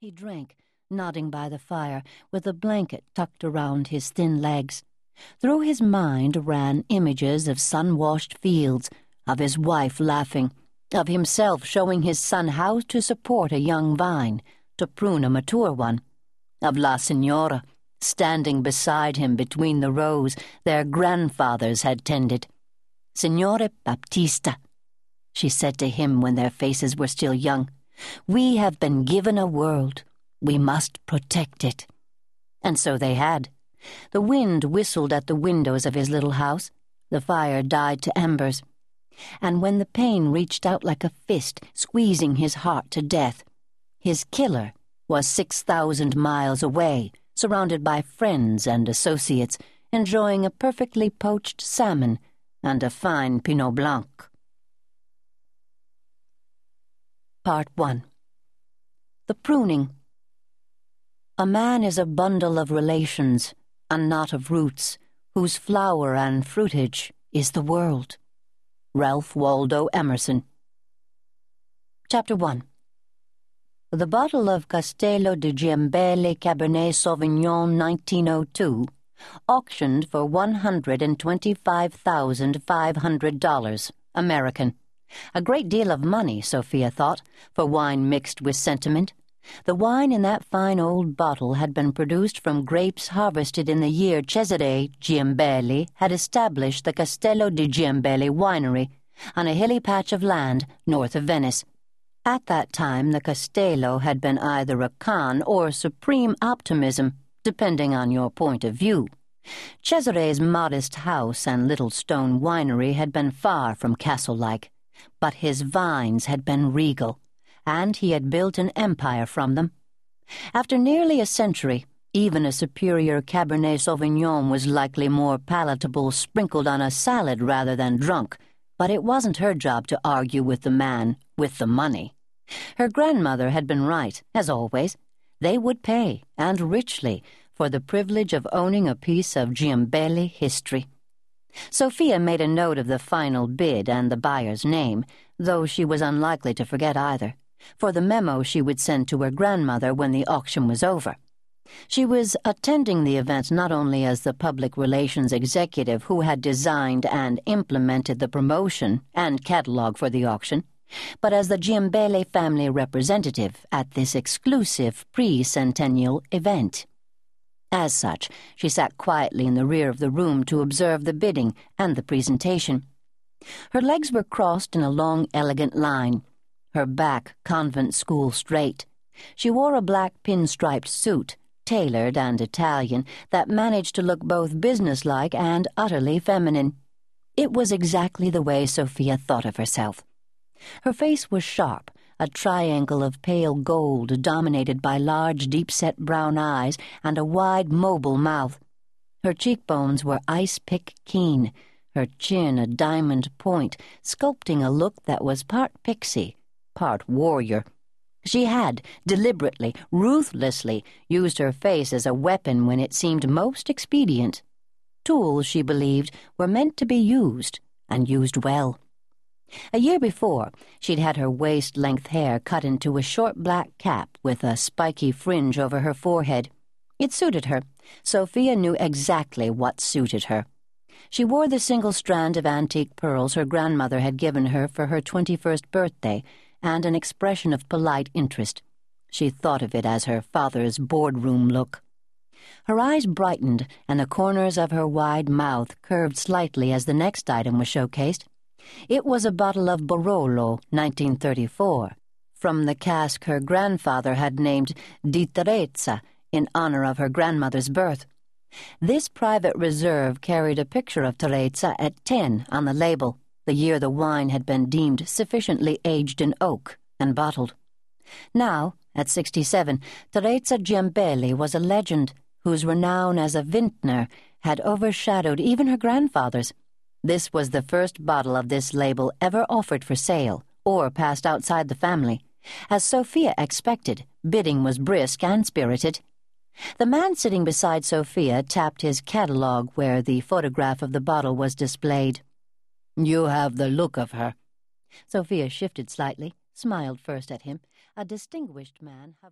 He drank, nodding by the fire, with a blanket tucked around his thin legs. Through his mind ran images of sun washed fields, of his wife laughing, of himself showing his son how to support a young vine, to prune a mature one, of La Signora standing beside him between the rows their grandfathers had tended. Signore Baptista, she said to him when their faces were still young, we have been given a world. We must protect it. And so they had. The wind whistled at the windows of his little house. The fire died to embers. And when the pain reached out like a fist, squeezing his heart to death, his killer was 6,000 miles away, surrounded by friends and associates, enjoying a perfectly poached salmon and a fine Pinot Blanc. Part 1 The Pruning A man is a bundle of relations, and not of roots, whose flower and fruitage is the world. Ralph Waldo Emerson. Chapter 1 The bottle of Castello di Giambelli Cabernet Sauvignon 1902, auctioned for $125,500, American. A great deal of money, Sophia thought, for wine mixed with sentiment. The wine in that fine old bottle had been produced from grapes harvested in the year Cesare Giambelli had established the Castello di Giambelli winery on a hilly patch of land north of Venice. At that time, the Castello had been either a con or supreme optimism, depending on your point of view. Cesare's modest house and little stone winery had been far from castle-like, but his vines had been regal and he had built an empire from them. After nearly a century, even a superior Cabernet Sauvignon was likely more palatable sprinkled on a salad rather than drunk, but it wasn't her job to argue with the man with the money. Her grandmother had been right, as always. They would pay, and richly, for the privilege of owning a piece of Giambelli history. Sophia made a note of the final bid and the buyer's name, though she was unlikely to forget either for the memo she would send to her grandmother when the auction was over. She was attending the event not only as the public relations executive who had designed and implemented the promotion and catalog for the auction, but as the Giambelli family representative at this exclusive pre-centennial event. As such, she sat quietly in the rear of the room to observe the bidding and the presentation. Her legs were crossed in a long, elegant line, her back convent school straight. She wore a black pinstriped suit, tailored and Italian, that managed to look both businesslike and utterly feminine. It was exactly the way Sophia thought of herself. Her face was sharp, a triangle of pale gold dominated by large, deep-set brown eyes and a wide, mobile mouth. Her cheekbones were ice-pick keen, her chin a diamond point, sculpting a look that was part pixie part warrior. She had, deliberately, ruthlessly, used her face as a weapon when it seemed most expedient. Tools, she believed, were meant to be used, and used well. A year before, she'd had her waist length hair cut into a short black cap with a spiky fringe over her forehead. It suited her. Sophia knew exactly what suited her. She wore the single strand of antique pearls her grandmother had given her for her 21st birthday and an expression of polite interest. She thought of it as her father's boardroom look. Her eyes brightened, and the corners of her wide mouth curved slightly as the next item was showcased. It was a bottle of Barolo, 1934, from the cask her grandfather had named Di Tereza in honor of her grandmother's birth. This private reserve carried a picture of Tereza at ten on the label the year the wine had been deemed sufficiently aged in oak and bottled. Now, at sixty-seven, Tereza Giambelli was a legend whose renown as a vintner had overshadowed even her grandfather's. This was the first bottle of this label ever offered for sale or passed outside the family. As Sophia expected, bidding was brisk and spirited. The man sitting beside Sophia tapped his catalogue where the photograph of the bottle was displayed. You have the look of her. Sophia shifted slightly, smiled first at him. A distinguished man.